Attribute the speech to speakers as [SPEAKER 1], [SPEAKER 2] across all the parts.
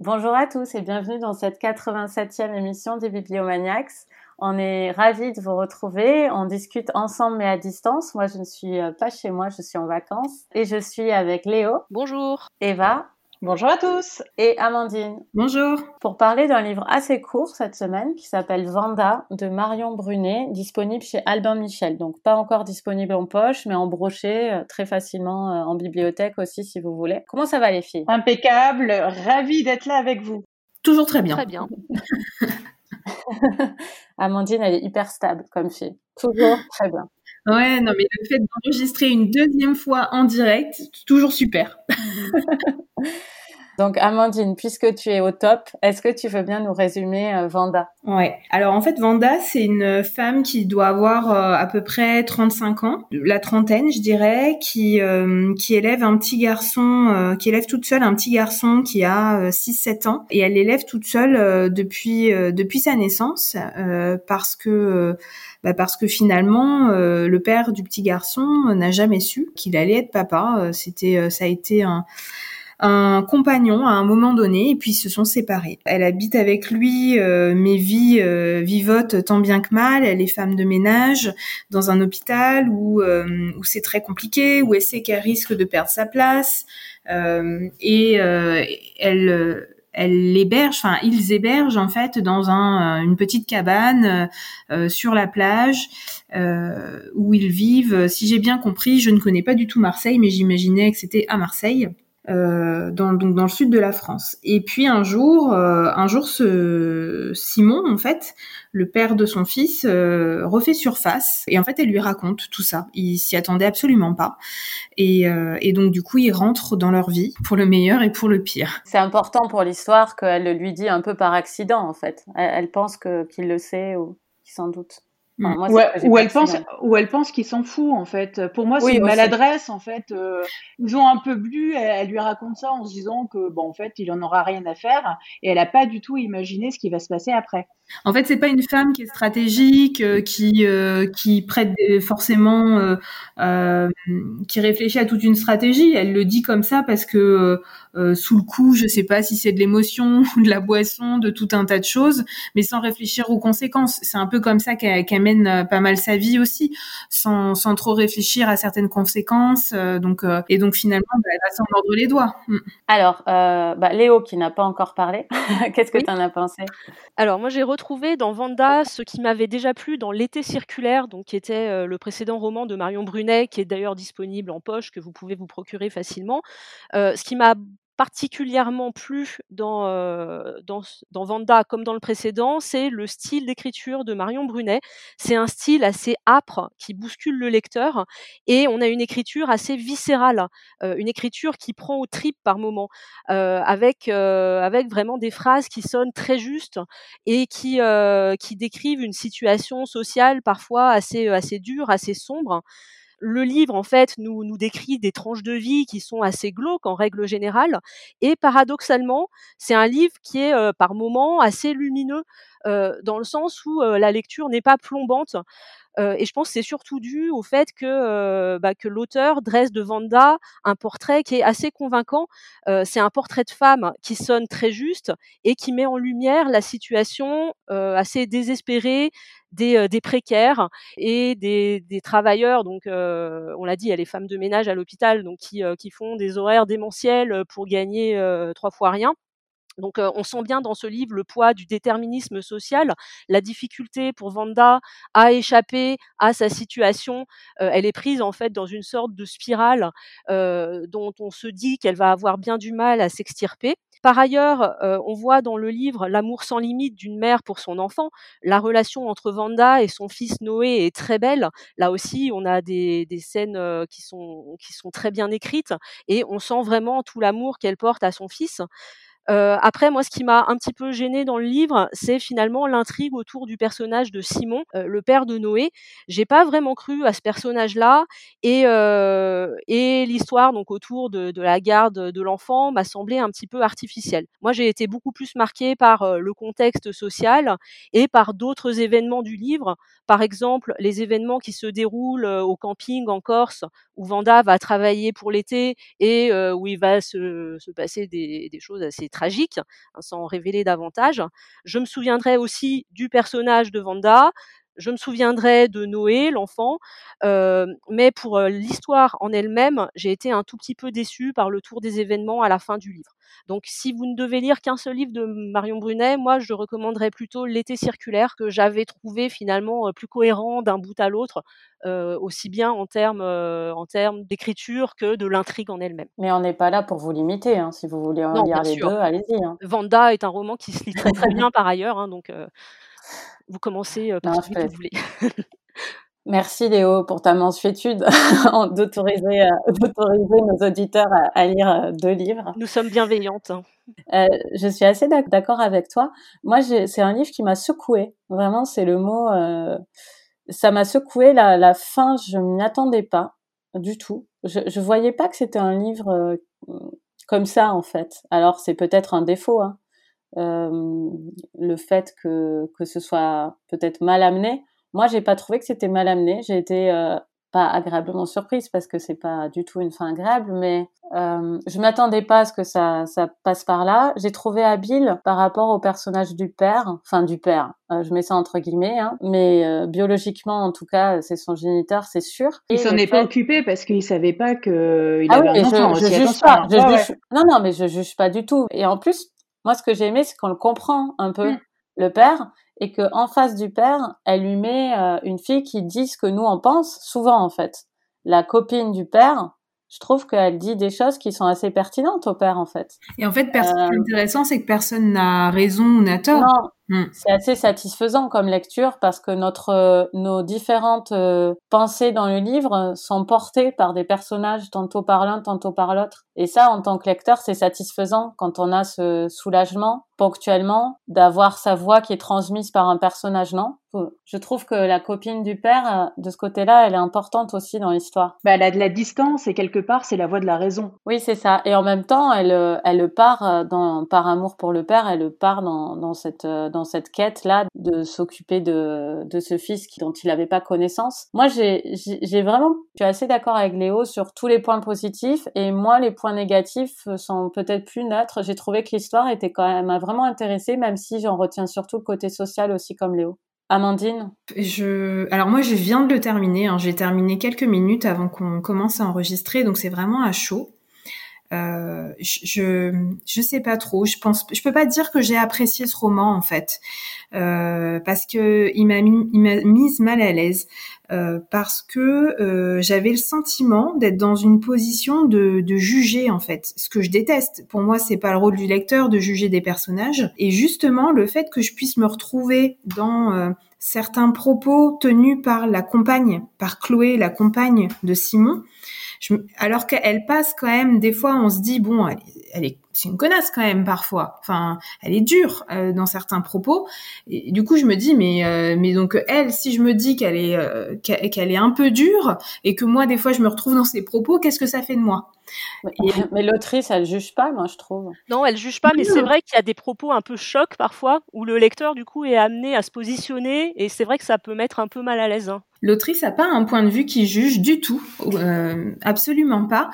[SPEAKER 1] Bonjour à tous et bienvenue dans cette 87e émission des Bibliomaniacs. On est ravis de vous retrouver. On discute ensemble mais à distance. Moi, je ne suis euh, pas chez moi, je suis en vacances. Et je suis avec Léo.
[SPEAKER 2] Bonjour.
[SPEAKER 1] Eva.
[SPEAKER 3] Bonjour à tous.
[SPEAKER 1] Et Amandine.
[SPEAKER 4] Bonjour.
[SPEAKER 1] Pour parler d'un livre assez court cette semaine qui s'appelle Vanda de Marion Brunet, disponible chez Albin Michel. Donc pas encore disponible en poche, mais en brochet euh, très facilement euh, en bibliothèque aussi si vous voulez. Comment ça va les filles?
[SPEAKER 3] Impeccable. Ravi d'être là avec vous.
[SPEAKER 4] Toujours très bien.
[SPEAKER 2] Très bien.
[SPEAKER 1] Amandine, elle est hyper stable comme fille. Toujours très bien.
[SPEAKER 4] Ouais, non, mais le fait d'enregistrer une deuxième fois en direct, toujours super.
[SPEAKER 1] Donc Amandine, puisque tu es au top, est-ce que tu veux bien nous résumer euh, Vanda?
[SPEAKER 4] Ouais. Alors en fait, Vanda, c'est une femme qui doit avoir euh, à peu près 35 ans, la trentaine, je dirais, qui euh, qui élève un petit garçon, qui élève toute seule un petit garçon qui a 6-7 ans, et elle l'élève toute seule depuis depuis sa naissance, parce que bah parce que finalement le père du petit garçon n'a jamais su qu'il allait être papa. C'était ça a été un un compagnon à un moment donné et puis ils se sont séparés. Elle habite avec lui euh, mais vit euh, vivote tant bien que mal. Elle est femme de ménage dans un hôpital où euh, où c'est très compliqué, où elle sait qu'elle risque de perdre sa place et elle elle l'héberge, enfin ils hébergent en fait dans un, une petite cabane sur la plage où ils vivent. Si j'ai bien compris, je ne connais pas du tout Marseille, mais j'imaginais que c'était à Marseille. Euh, dans, donc dans le sud de la France. Et puis un jour, euh, un jour, ce Simon, en fait, le père de son fils, euh, refait surface. Et en fait, elle lui raconte tout ça. Il s'y attendait absolument pas. Et, et, donc du coup, il rentre dans leur vie pour le meilleur et pour le pire.
[SPEAKER 1] C'est important pour l'histoire qu'elle le lui dit un peu par accident, en fait. Elle, elle pense qu'il le sait ou qu'il s'en doute.
[SPEAKER 3] Enfin, moi, ou, elle pense, ou elle pense qu'il s'en fout en fait. Pour moi, c'est une maladresse en fait. Euh, ils ont un peu bu, elle, lui raconte ça en se disant que bon en fait il en aura rien à faire et elle a pas du tout imaginé ce qui va se passer après.
[SPEAKER 4] En fait, c'est pas une femme qui est stratégique, euh, qui euh, qui prête forcément, euh, qui réfléchit à toute une stratégie. Elle le dit comme ça parce que sous le coup, je sais pas si c'est de l'émotion, de la boisson, de tout un tas de choses, mais sans réfléchir aux conséquences. C'est un peu comme ça qu'elle mène pas mal sa vie aussi, sans sans trop réfléchir à certaines conséquences. donc et donc finalement, bah, elle va s'en mordre les doigts. Mm.
[SPEAKER 1] Alors, bah, Léo qui n'a pas encore parlé, qu'est-ce que tu en as pensé?
[SPEAKER 2] Alors moi j'ai retrouvé dans Vanda ce qui m'avait déjà plu dans L'été circulaire, donc qui était euh, le précédent roman de Marion Brunet, qui est d'ailleurs disponible en poche, que vous pouvez vous procurer facilement. Euh, ce qui m'a particulièrement plu dans, euh, dans, dans, Vanda comme dans le précédent, c'est le style d'écriture de Marion Brunet. C'est un style assez âpre qui bouscule le lecteur et on a une écriture assez viscérale, euh, une écriture qui prend aux tripes par moments, euh, avec, euh, avec vraiment des phrases qui sonnent très justes et qui, euh, qui décrivent une situation sociale parfois assez, assez dure, assez sombre. Le livre, en fait, nous, décrit des tranches de vie qui sont assez glauques en règle générale. Et paradoxalement, c'est un livre qui est euh, par moments assez lumineux, dans le sens où euh, la lecture n'est pas plombante. et je pense que c'est surtout dû au fait que, bah, que l'auteur dresse de Vanda un portrait qui est assez convaincant. c'est un portrait de femme qui sonne très juste et qui met en lumière la situation assez désespérée des, des, précaires et des, des travailleurs. Donc, on l'a dit, il y a les femmes de ménage à l'hôpital, donc qui, qui font des horaires démentiels pour gagner trois fois rien. Donc on sent bien dans ce livre le poids du déterminisme social, la difficulté pour Vanda à échapper à sa situation. elle est prise en fait dans une sorte de spirale dont on se dit qu'elle va avoir bien du mal à s'extirper. Par ailleurs, on voit dans le livre l'amour sans limite d'une mère pour son enfant. La relation entre Vanda et son fils Noé est très belle. Là aussi, on a des, des scènes qui sont qui sont très bien écrites et on sent vraiment tout l'amour qu'elle porte à son fils. Euh, après, moi, ce qui m'a un petit peu gêné dans le livre, c'est finalement l'intrigue autour du personnage de Simon, euh, le père de Noé. J'ai pas vraiment cru à ce personnage-là et, euh, et l'histoire donc autour de, la garde de l'enfant m'a semblé un petit peu artificielle. Moi, j'ai été beaucoup plus marquée par euh, le contexte social et par d'autres événements du livre. Par exemple, les événements qui se déroulent euh, au camping en Corse, où Vanda va travailler pour l'été et où il va se, se passer des choses assez tragique, hein, sans révéler davantage. Je me souviendrai aussi du personnage de Vanda, je me souviendrai de Noé, l'enfant, euh, mais pour euh, l'histoire en elle-même, j'ai été un tout petit peu déçue par le tour des événements à la fin du livre. Donc si vous ne devez lire qu'un seul livre de Marion Brunet, moi je recommanderais plutôt L'été circulaire que j'avais trouvé finalement euh, plus cohérent d'un bout à l'autre, euh, aussi bien en termes euh, en termes d'écriture que de l'intrigue en elle-même.
[SPEAKER 1] Mais on n'est pas là pour vous limiter, hein. si vous voulez en lire les deux, allez-y. Hein.
[SPEAKER 2] Vanda est un roman qui se lit très très bien par ailleurs, hein, donc vous commencez par celui que vous voulez.
[SPEAKER 1] Merci Léo pour ta mensuétude d'autoriser nos auditeurs à, lire deux livres.
[SPEAKER 2] Nous sommes bienveillantes. Hein.
[SPEAKER 1] Euh, je suis assez d'accord avec toi. Moi, c'est un livre qui m'a secoué. Vraiment, c'est le mot. Euh, ça m'a secoué. La, la fin, je m'y attendais pas du tout. Je, je voyais pas que c'était un livre euh, comme ça en fait. Alors c'est peut-être un défaut. Hein. Euh, le fait que, que ce soit peut-être mal amené. Moi, j'ai pas trouvé que c'était mal amené. J'ai été euh, pas agréablement surprise parce que c'est pas du tout une fin agréable, mais euh, je m'attendais pas à ce que ça, ça passe par là. J'ai trouvé habile par rapport au personnage du père, enfin du père. Euh, je mets ça entre guillemets, hein, mais euh, biologiquement en tout cas, c'est son géniteur, c'est sûr.
[SPEAKER 3] Il s'en est pas occupé parce qu'il savait pas que il ah avait
[SPEAKER 1] oui, un enfant. Je, je juge pas. Je. Non, non, mais je juge pas du tout. Et en plus, moi, ce que j'ai aimé, c'est qu'on le comprend un peu, mm. le père, et que en face du père, elle lui met euh, une fille qui dit ce que nous on pense, souvent en fait. La copine du père, je trouve qu'elle dit des choses qui sont assez pertinentes au père en fait.
[SPEAKER 4] Et en fait, euh... intéressant, c'est que personne n'a raison ou n'a tort.
[SPEAKER 1] Non. C'est assez satisfaisant comme lecture parce que notre euh, nos différentes euh, pensées dans le livre sont portées par des personnages tantôt par l'un, tantôt par l'autre. Et ça, en tant que lecteur, c'est satisfaisant quand on a ce soulagement ponctuellement d'avoir sa voix qui est transmise par un personnage, non? Je trouve que la copine du père, euh, de ce côté-là, elle est importante aussi dans l'histoire.
[SPEAKER 3] Bah, elle a de la distance et quelque part, c'est la voix de la raison.
[SPEAKER 1] Oui, c'est ça. Et en même temps, elle, elle part dans, par amour pour le père, elle part dans, dans cette dans cette quête-là de s'occuper de, ce fils dont il n'avait pas connaissance. Moi, j'ai vraiment, je suis assez d'accord avec Léo sur tous les points positifs et moi, les points négatifs sont peut-être plus neutres. J'ai trouvé que l'histoire était quand même, vraiment intéressée, même si j'en retiens surtout le côté social aussi comme Léo. Amandine?
[SPEAKER 4] Alors moi, je viens de le terminer. Hein. J'ai terminé quelques minutes avant qu'on commence à enregistrer, donc c'est vraiment à chaud. Euh, je je sais pas trop. Je pense, je peux pas dire que j'ai apprécié ce roman en fait, euh, parce que il m'a mis, il m'a mise mal à l'aise, euh, parce que euh, j'avais le sentiment d'être dans une position de, de juger en fait, ce que je déteste. Pour moi, c'est pas le rôle du lecteur de juger des personnages, et justement le fait que je puisse me retrouver dans euh, certains propos tenus par la compagne, par Chloé, la compagne de Simon alors qu'elle passe quand même, des fois, on se dit bon, elle, est, c'est une connasse quand même parfois. Enfin, elle est dure euh, dans certains propos. Et du coup, je me dis mais euh, mais donc elle, si je me dis qu'elle est euh, qu'elle est un peu dure et que moi des fois je me retrouve dans ses propos, qu'est-ce que ça fait de moi?
[SPEAKER 1] Mais l'autrice, elle juge pas, moi, je trouve.
[SPEAKER 2] Non, elle juge pas, mais c'est vrai qu'il y a des propos un peu chocs parfois, où le lecteur, du coup, est amené à se positionner, et c'est vrai que ça peut mettre un peu mal à l'aise. Hein.
[SPEAKER 4] L'autrice n'a pas un point de vue qui juge du tout, euh, absolument pas.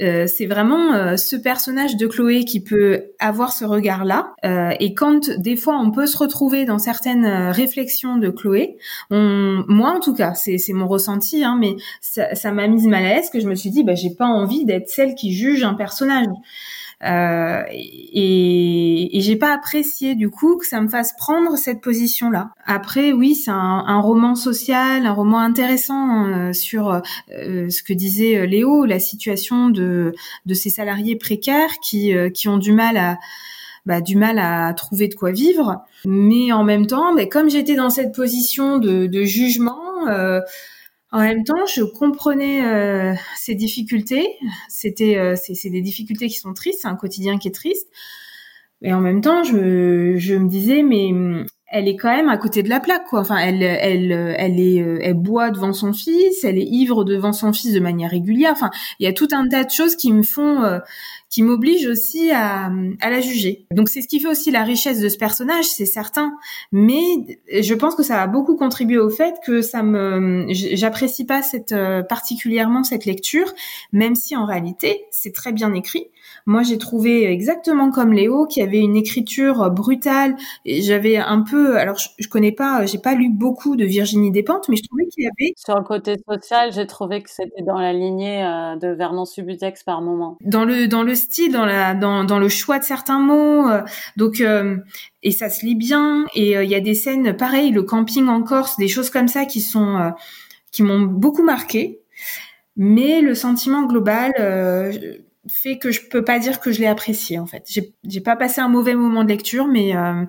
[SPEAKER 4] Euh, c'est vraiment euh, ce personnage de Chloé qui peut avoir ce regard-là. et quand des fois on peut se retrouver dans certaines réflexions de Chloé, moi en tout cas, c'est mon ressenti, hein, mais ça m'a mise mal à l'aise que je me suis dit, bah, j'ai pas envie d'être celle qui juge un personnage. Euh, et, et j'ai pas apprécié du coup que ça me fasse prendre cette position-là. Après, oui, c'est un, roman social, un roman intéressant euh, sur euh, ce que disait Léo, la situation de, de ces salariés précaires qui, qui ont du mal à bah, du mal à trouver de quoi vivre. Mais en même temps, bah, comme j'étais dans cette position de, de jugement, euh, en même temps, je comprenais euh, ces difficultés. C'était, euh, c'est des difficultés qui sont tristes, c'est un quotidien qui est triste. Et en même temps, je, je me disais, mais hum, elle est quand même à côté de la plaque, quoi. Enfin, elle, elle, elle est, euh, elle boit devant son fils, elle est ivre devant son fils de manière régulière. Enfin, il y a tout un tas de choses qui me font, euh, qui m'obligent aussi à, à la juger. Donc, c'est ce qui fait aussi la richesse de ce personnage, c'est certain. Mais je pense que ça a beaucoup contribué au fait que ça me, j'apprécie pas cette euh, particulièrement cette lecture, même si en réalité c'est très bien écrit. Moi, j'ai trouvé exactement comme Léo qui avait une écriture brutale. Et j'avais un peu, alors je, je connais pas, j'ai pas lu beaucoup de Virginie Despentes, mais je trouvais qu'il y avait
[SPEAKER 1] sur le côté social, j'ai trouvé que c'était dans la lignée euh, de Vernon Subutex par moment.
[SPEAKER 4] Dans le dans le dans le choix de certains mots, euh, donc euh, et ça se lit bien. Et il y a des scènes, pareil, le camping en Corse, des choses comme ça qui sont qui m'ont beaucoup marqué. Mais le sentiment global, fait que je peux pas dire que je l'ai apprécié en fait. J'ai pas passé un mauvais moment de lecture, mais euh,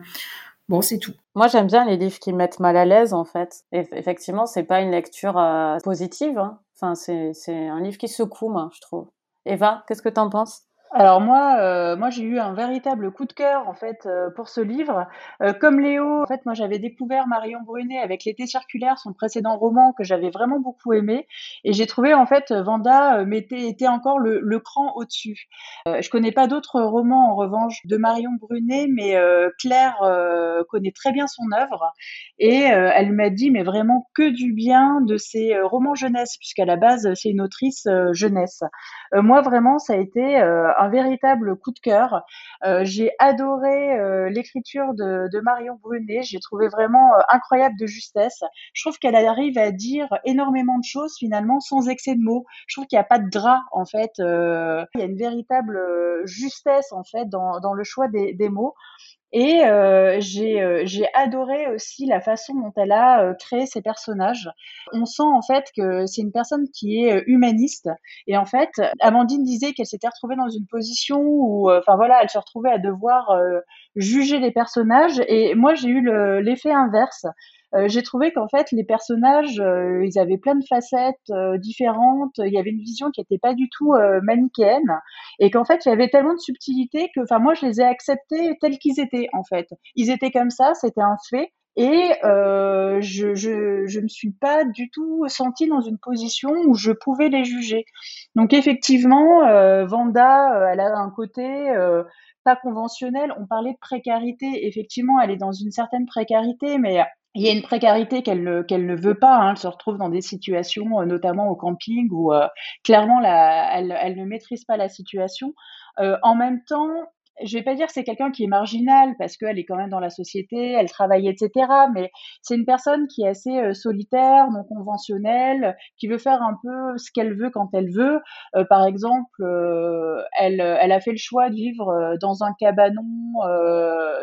[SPEAKER 4] bon, c'est tout.
[SPEAKER 1] Moi, j'aime bien les livres qui mettent mal à l'aise en fait. Et effectivement, c'est pas une lecture euh, positive. Hein. Enfin, c'est un livre qui secoue, moi, je trouve. Eva, qu'est-ce que t'en penses?
[SPEAKER 3] Alors moi, euh, moi j'ai eu un véritable coup de cœur en fait euh, pour ce livre. Euh, comme Léo, en fait, moi j'avais découvert Marion Brunet avec l'été circulaire, son précédent roman que j'avais vraiment beaucoup aimé, et j'ai trouvé en fait Vanda était encore le, cran au-dessus. je connais pas d'autres romans en revanche de Marion Brunet, mais Claire connaît très bien son œuvre et elle m'a dit mais vraiment que du bien de ses romans jeunesse puisqu'à la base c'est une autrice jeunesse. moi vraiment ça a été véritable coup de cœur. Euh, j'ai adoré euh, l'écriture de, Marion Brunet. J'ai trouvé vraiment euh, incroyable de justesse. Je trouve qu'elle arrive à dire énormément de choses finalement sans excès de mots. Je trouve qu'il n'y a pas de gras en fait. il y a une véritable justesse en fait dans, le choix des mots. Et euh, euh, j'ai adoré aussi la façon dont elle a euh, créé ses personnages. On sent en fait que c'est une personne qui est humaniste. Et en fait, Amandine disait qu'elle s'était retrouvée dans une position où, enfin voilà, elle se retrouvait à devoir juger les personnages. Et moi, j'ai eu l'effet inverse. Euh, j'ai trouvé qu'en fait les personnages, euh, ils avaient plein de facettes euh, différentes. Il y avait une vision qui n'était pas du tout manichéenne et qu'en fait il y avait tellement de subtilité que, enfin moi je les ai acceptés tels qu'ils étaient en fait. Ils étaient comme ça, c'était un fait. Et euh, je, je je me suis pas du tout sentie dans une position où je pouvais les juger. Donc effectivement, Vanda, elle a un côté euh, pas conventionnel. On parlait de précarité. Effectivement, elle est dans une certaine précarité, mais il y a une précarité qu'elle ne, veut pas. Hein. Elle se retrouve dans des situations, euh, notamment au camping, où euh, clairement la, elle, elle, ne maîtrise pas la situation. Euh, en même temps, je vais pas dire que c'est quelqu'un qui est marginal parce qu'elle est quand même dans la société, elle travaille, etc. Mais c'est une personne qui est assez euh, solitaire, non conventionnelle, qui veut faire un peu ce qu'elle veut quand elle veut. Euh, par exemple, euh, elle, a fait le choix de vivre dans un cabanon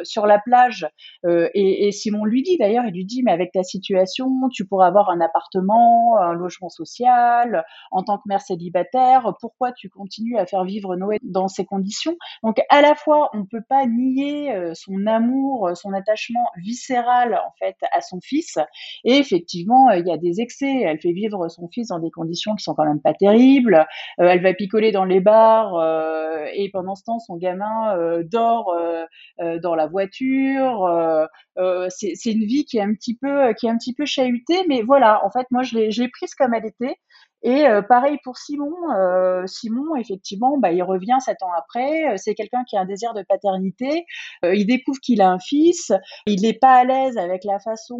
[SPEAKER 3] sur la plage. Et, et, Simon lui dit d'ailleurs, il lui dit mais avec ta situation, tu pourras avoir un appartement, un logement social, en tant que mère célibataire. Pourquoi tu continues à faire vivre Noé dans ces conditions? Donc à la fois, on peut pas nier euh, son amour, euh, son attachement viscéral en fait à son fils. Et effectivement, euh, il y a des excès. Elle fait vivre son fils dans des conditions qui sont quand même pas terribles. elle va picoler dans les bars et pendant ce temps, son gamin dort dans la voiture. c'est une vie qui est un petit peu qui est un petit peu chahutée, mais voilà. En fait, moi, je l'ai prise comme elle était. Et euh, pareil pour Simon. Euh, Simon, effectivement, bah, il revient sept ans après. Euh, c'est quelqu'un qui a un désir de paternité. il découvre qu'il a un fils. Il n'est pas à l'aise avec la façon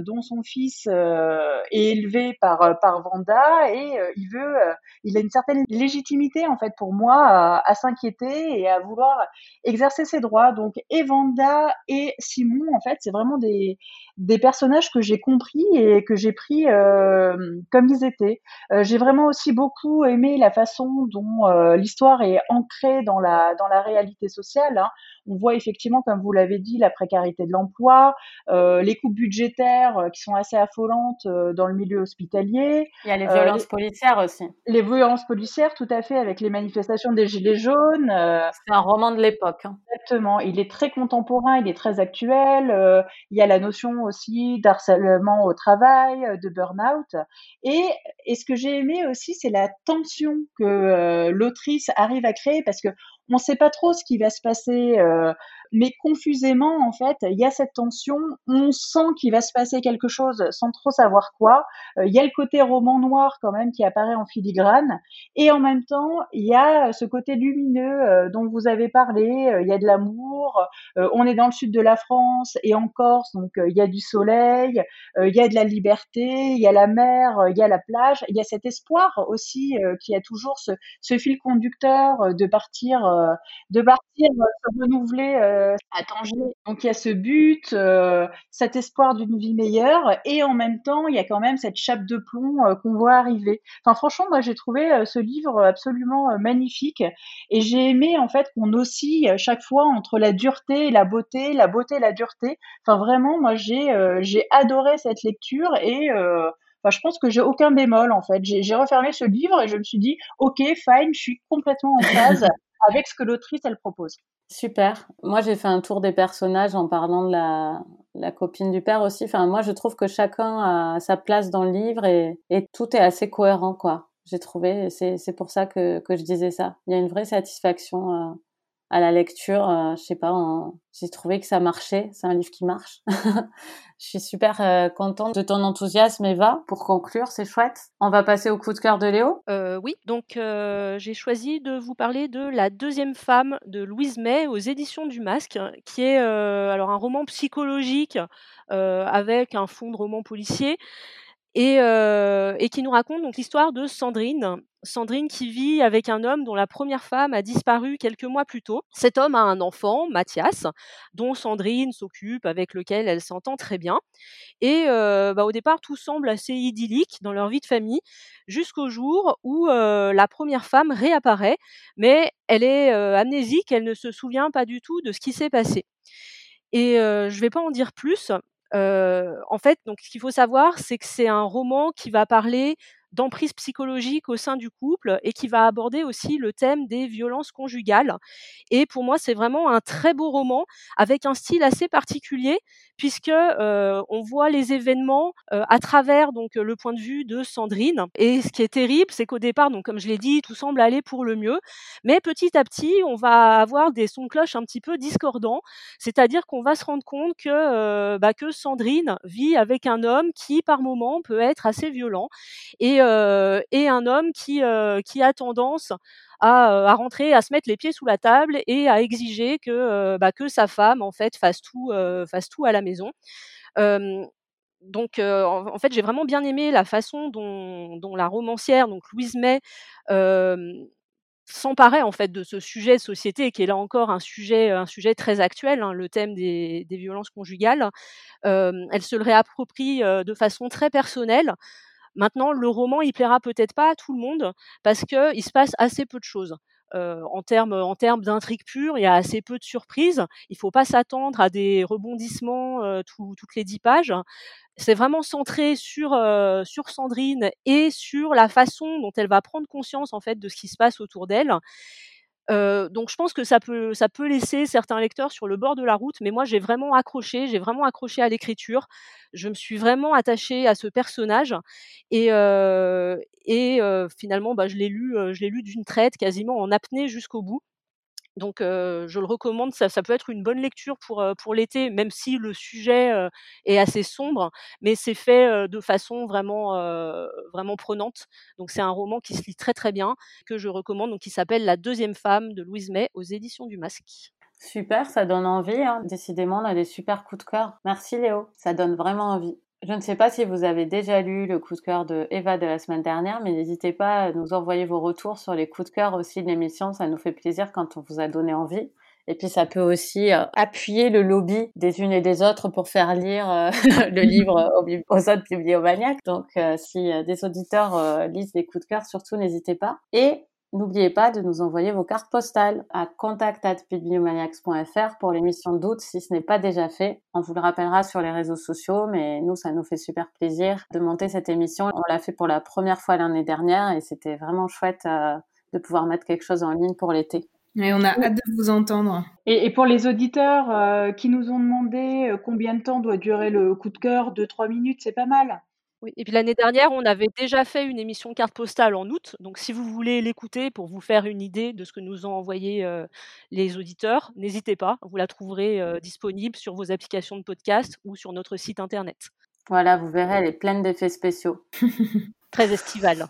[SPEAKER 3] dont son fils est élevé par par Vanda et il veut. il a une certaine légitimité en fait pour moi à, à s'inquiéter et à vouloir exercer ses droits. Donc et Vanda et Simon, en fait, c'est vraiment des des personnages que j'ai compris et que j'ai pris comme ils étaient. Euh, j'ai vraiment aussi beaucoup aimé la façon dont euh, l'histoire est ancrée dans la dans la réalité sociale. Hein. On voit effectivement, comme vous l'avez dit, la précarité de l'emploi, euh, les coupes budgétaires qui sont assez affolantes dans le milieu hospitalier.
[SPEAKER 1] Il y a les violences policières aussi.
[SPEAKER 3] Les violences policières, tout à fait, avec les manifestations des Gilets jaunes.
[SPEAKER 1] C'est un roman de l'époque. Hein.
[SPEAKER 3] Exactement. Il est très contemporain, il est très actuel. il y a la notion aussi d'harcèlement au travail, de burn-out. Et, et ce que j'ai aimé aussi, c'est la tension que euh, l'autrice arrive à créer parce que on ne sait pas trop ce qui va se passer. Euh, mais confusément, en fait, il y a cette tension. On sent qu'il va se passer quelque chose sans trop savoir quoi. Euh, il y a le côté roman noir quand même qui apparaît en filigrane, et en même temps, il y a ce côté lumineux euh, dont vous avez parlé. Il y a de l'amour. on est dans le sud de la France et en Corse, donc il y a du soleil, il y a de la liberté, il y a la mer, il y a la plage. Il y a cet espoir aussi qui a toujours ce, ce fil conducteur de partir, de partir se renouveler à Tanger. Donc il y a ce but, cet espoir d'une vie meilleure, et en même temps il y a quand même cette chape de plomb qu'on voit arriver. Enfin franchement moi j'ai trouvé ce livre absolument magnifique et j'ai aimé en fait qu'on oscille chaque fois entre la dureté et la beauté, la beauté et la dureté. Enfin vraiment moi j'ai j'ai adoré cette lecture et je pense que j'ai aucun bémol en fait. J'ai refermé ce livre et je me suis dit, ok, fine, je suis complètement en phase avec ce que l'autrice elle propose.
[SPEAKER 1] Super. Moi, j'ai fait un tour des personnages en parlant de la, la copine du père aussi. Enfin, moi, je trouve que chacun a sa place dans le livre et, et tout est assez cohérent, quoi. J'ai trouvé. C'est pour ça que, que je disais ça. Il y a une vraie satisfaction euh, à la lecture, euh, je sais pas, j'ai trouvé que ça marchait. C'est un livre qui marche. je suis super euh, contente de ton enthousiasme, Eva. Pour conclure, c'est chouette. On va passer au coup de cœur de Léo.
[SPEAKER 2] Euh, oui, donc j'ai choisi de vous parler de La deuxième femme de Louise May aux éditions du Masque, qui est alors un roman psychologique avec un fond de roman policier et, et qui nous raconte donc l'histoire de Sandrine. Sandrine qui vit avec un homme dont la première femme a disparu quelques mois plus tôt. Cet homme a un enfant, Mathias, dont Sandrine s'occupe, avec lequel elle s'entend très bien. Et euh, bah, au départ, tout semble assez idyllique dans leur vie de famille, jusqu'au jour où euh, la première femme réapparaît, mais elle est euh, amnésique, elle ne se souvient pas du tout de ce qui s'est passé. Et je ne vais pas en dire plus, en fait, donc ce qu'il faut savoir, c'est que c'est un roman qui va parler d'emprise psychologique au sein du couple et qui va aborder aussi le thème des violences conjugales. Et pour moi, c'est vraiment un très beau roman avec un style assez particulier puisque euh, on voit les événements euh, à travers donc le point de vue de Sandrine. Et ce qui est terrible, c'est qu'au départ, donc comme je l'ai dit, tout semble aller pour le mieux, mais petit à petit, on va avoir des sons de cloche un petit peu discordants, c'est-à-dire qu'on va se rendre compte que euh, bah, que Sandrine vit avec un homme qui par moment peut être assez violent et euh, et, un homme qui, euh, qui a tendance à, euh, à, rentrer, à se mettre les pieds sous la table et à exiger que, bah, que sa femme en fait fasse tout, fasse tout à la maison. donc, en, fait, j'ai vraiment bien aimé la façon dont, la romancière, donc Louise May, s'emparait en fait de ce sujet de société qui est là encore un sujet, un sujet très actuel, hein, le thème des, des violences conjugales. elle se le réapproprie de façon très personnelle. Maintenant, le roman, il plaira peut-être pas à tout le monde parce qu'il se passe assez peu de choses. Euh, en termes d'intrigue pure, il y a assez peu de surprises. Il faut pas s'attendre à des rebondissements euh, toutes les dix pages. C'est vraiment centré sur euh, sur Sandrine et sur la façon dont elle va prendre conscience en fait de ce qui se passe autour d'elle. Donc je pense que ça peut, ça peut laisser certains lecteurs sur le bord de la route, mais moi j'ai vraiment accroché, j'ai vraiment accroché à l'écriture. Je me suis vraiment attachée à ce personnage et, et finalement bah, je l'ai lu, je l'ai lu d'une traite, quasiment en apnée jusqu'au bout. Donc je le recommande, ça, peut être une bonne lecture pour, pour l'été, même si le sujet est assez sombre, mais c'est fait de façon vraiment, vraiment prenante. Donc c'est un roman qui se lit très très bien, que je recommande, donc qui s'appelle La deuxième femme de Louise May aux éditions du Masque.
[SPEAKER 1] Super, ça donne envie. Hein. Décidément, on a des super coups de cœur. Merci Léo, ça donne vraiment envie. Je ne sais pas si vous avez déjà lu le coup de cœur de Eva de la semaine dernière, mais n'hésitez pas à nous envoyer vos retours sur les coups de cœur aussi de l'émission. Ça nous fait plaisir quand on vous a donné envie. Et puis ça peut aussi euh, appuyer le lobby des unes et des autres pour faire lire euh, le livre aux, autres bibliomaniacs. Donc euh, si des auditeurs lisent des coups de cœur, surtout n'hésitez pas. Et N'oubliez pas de nous envoyer vos cartes postales à contact@bibliomaniacs.fr pour l'émission d'août si ce n'est pas déjà fait. On vous le rappellera sur les réseaux sociaux, mais nous, ça nous fait super plaisir de monter cette émission. On l'a fait pour la première fois l'année dernière et c'était vraiment chouette euh, de pouvoir mettre quelque chose en ligne pour l'été.
[SPEAKER 4] Et on a hâte de vous entendre.
[SPEAKER 3] Et, pour les auditeurs euh, qui nous ont demandé euh, combien de temps doit durer le coup de cœur, 2-3 minutes, c'est pas mal.
[SPEAKER 2] Oui, et puis l'année dernière, on avait déjà fait une émission carte postale en août. Donc, si vous voulez l'écouter pour vous faire une idée de ce que nous ont envoyé les auditeurs, n'hésitez pas. Vous la trouverez disponible sur vos applications de podcast ou sur notre site internet.
[SPEAKER 1] Voilà, vous verrez, elle est pleine d'effets spéciaux.
[SPEAKER 2] Très estivale.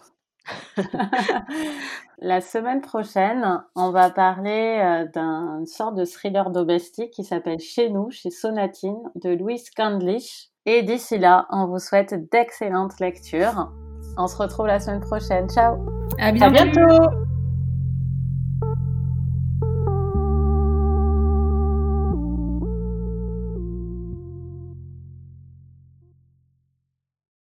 [SPEAKER 1] La semaine prochaine, on va parler d'un sorte de thriller domestique qui s'appelle Chez nous, chez Sonatine, de Louis Candlish. Et d'ici là, on vous souhaite d'excellentes lectures. On se retrouve la semaine prochaine. Ciao.
[SPEAKER 3] À bientôt.